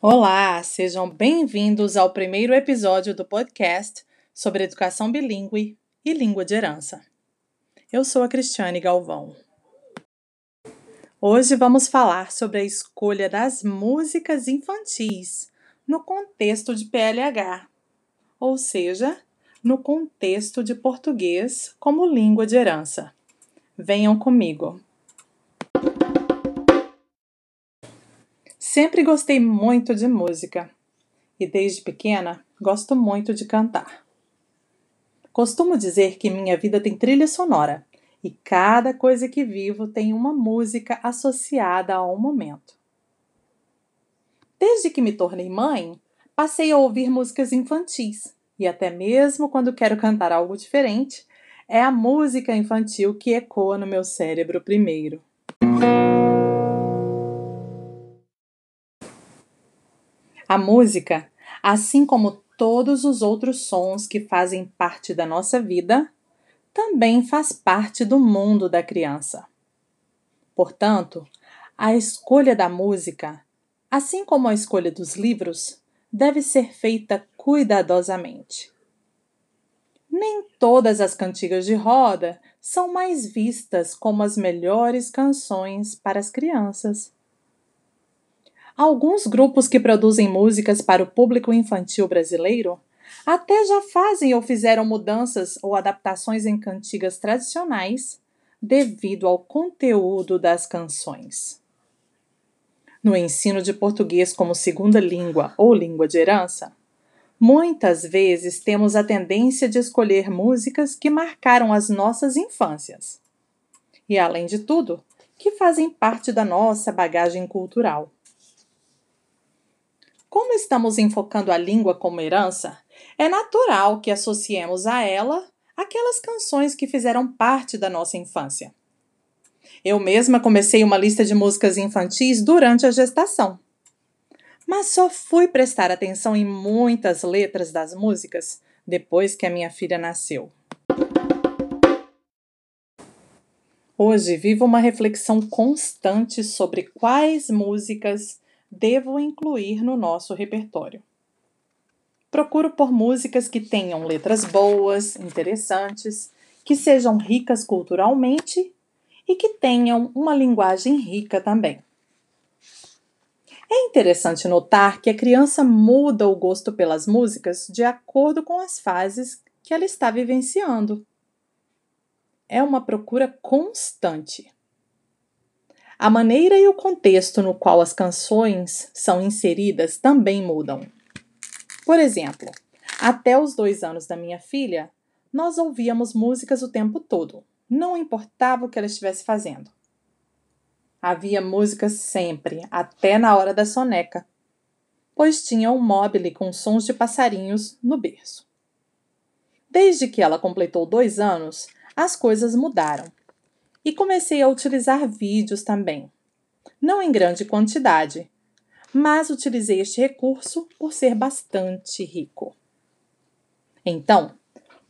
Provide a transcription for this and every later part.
Olá, sejam bem-vindos ao primeiro episódio do podcast sobre educação bilíngue e língua de herança. Eu sou a Cristiane Galvão. Hoje vamos falar sobre a escolha das músicas infantis no contexto de PLH, ou seja, no contexto de português como língua de herança. Venham comigo. Sempre gostei muito de música e desde pequena gosto muito de cantar. Costumo dizer que minha vida tem trilha sonora e cada coisa que vivo tem uma música associada a um momento. Desde que me tornei mãe, passei a ouvir músicas infantis e até mesmo quando quero cantar algo diferente, é a música infantil que ecoa no meu cérebro primeiro. A música, assim como todos os outros sons que fazem parte da nossa vida, também faz parte do mundo da criança. Portanto, a escolha da música, assim como a escolha dos livros, deve ser feita cuidadosamente. Nem todas as cantigas de roda são mais vistas como as melhores canções para as crianças. Alguns grupos que produzem músicas para o público infantil brasileiro até já fazem ou fizeram mudanças ou adaptações em cantigas tradicionais devido ao conteúdo das canções. No ensino de português como segunda língua ou língua de herança, muitas vezes temos a tendência de escolher músicas que marcaram as nossas infâncias e, além de tudo, que fazem parte da nossa bagagem cultural. Como estamos enfocando a língua como herança, é natural que associemos a ela aquelas canções que fizeram parte da nossa infância. Eu mesma comecei uma lista de músicas infantis durante a gestação. Mas só fui prestar atenção em muitas letras das músicas depois que a minha filha nasceu. Hoje vivo uma reflexão constante sobre quais músicas devo incluir no nosso repertório. Procuro por músicas que tenham letras boas, interessantes, que sejam ricas culturalmente e que tenham uma linguagem rica também. É interessante notar que a criança muda o gosto pelas músicas de acordo com as fases que ela está vivenciando. É uma procura constante. A maneira e o contexto no qual as canções são inseridas também mudam. Por exemplo, até os dois anos da minha filha, nós ouvíamos músicas o tempo todo, não importava o que ela estivesse fazendo. Havia música sempre, até na hora da soneca, pois tinha um mobile com sons de passarinhos no berço. Desde que ela completou dois anos, as coisas mudaram e comecei a utilizar vídeos também. Não em grande quantidade, mas utilizei este recurso por ser bastante rico. Então,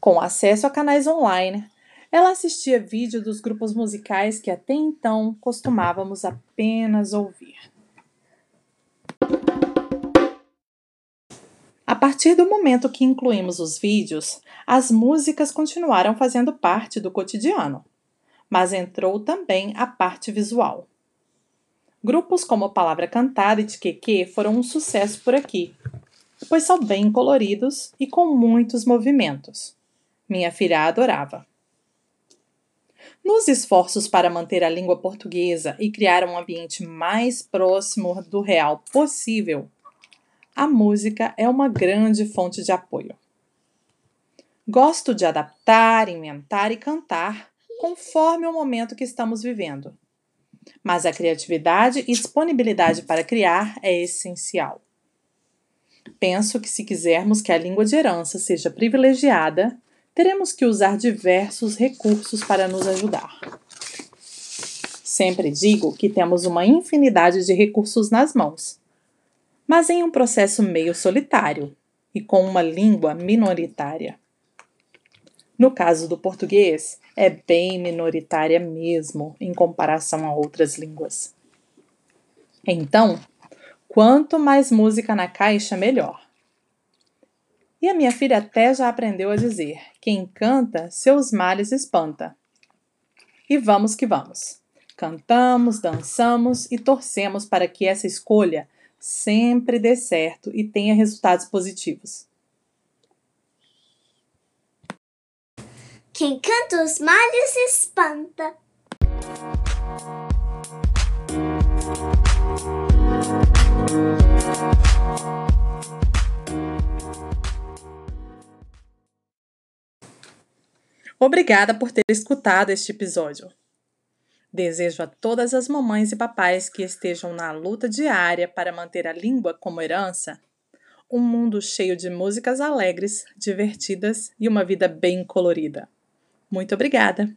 com acesso a canais online, ela assistia vídeo dos grupos musicais que até então costumávamos apenas ouvir. A partir do momento que incluímos os vídeos, as músicas continuaram fazendo parte do cotidiano mas entrou também a parte visual. Grupos como Palavra Cantada e Tiqueque foram um sucesso por aqui, pois são bem coloridos e com muitos movimentos. Minha filha adorava. Nos esforços para manter a língua portuguesa e criar um ambiente mais próximo do real possível, a música é uma grande fonte de apoio. Gosto de adaptar, inventar e cantar conforme o momento que estamos vivendo. Mas a criatividade e disponibilidade para criar é essencial. Penso que se quisermos que a língua de herança seja privilegiada, teremos que usar diversos recursos para nos ajudar. Sempre digo que temos uma infinidade de recursos nas mãos, mas em um processo meio solitário e com uma língua minoritária. No caso do português, é bem minoritária mesmo em comparação a outras línguas. Então, Quanto mais música na caixa, melhor. E a minha filha até já aprendeu a dizer: quem canta, seus males espanta. E vamos que vamos. Cantamos, dançamos e torcemos para que essa escolha sempre dê certo e tenha resultados positivos. Quem canta os males espanta. Obrigada por ter escutado este episódio. Desejo a todas as mamães e papais que estejam na luta diária para manter a língua como herança um mundo cheio de músicas alegres, divertidas e uma vida bem colorida. Muito obrigada!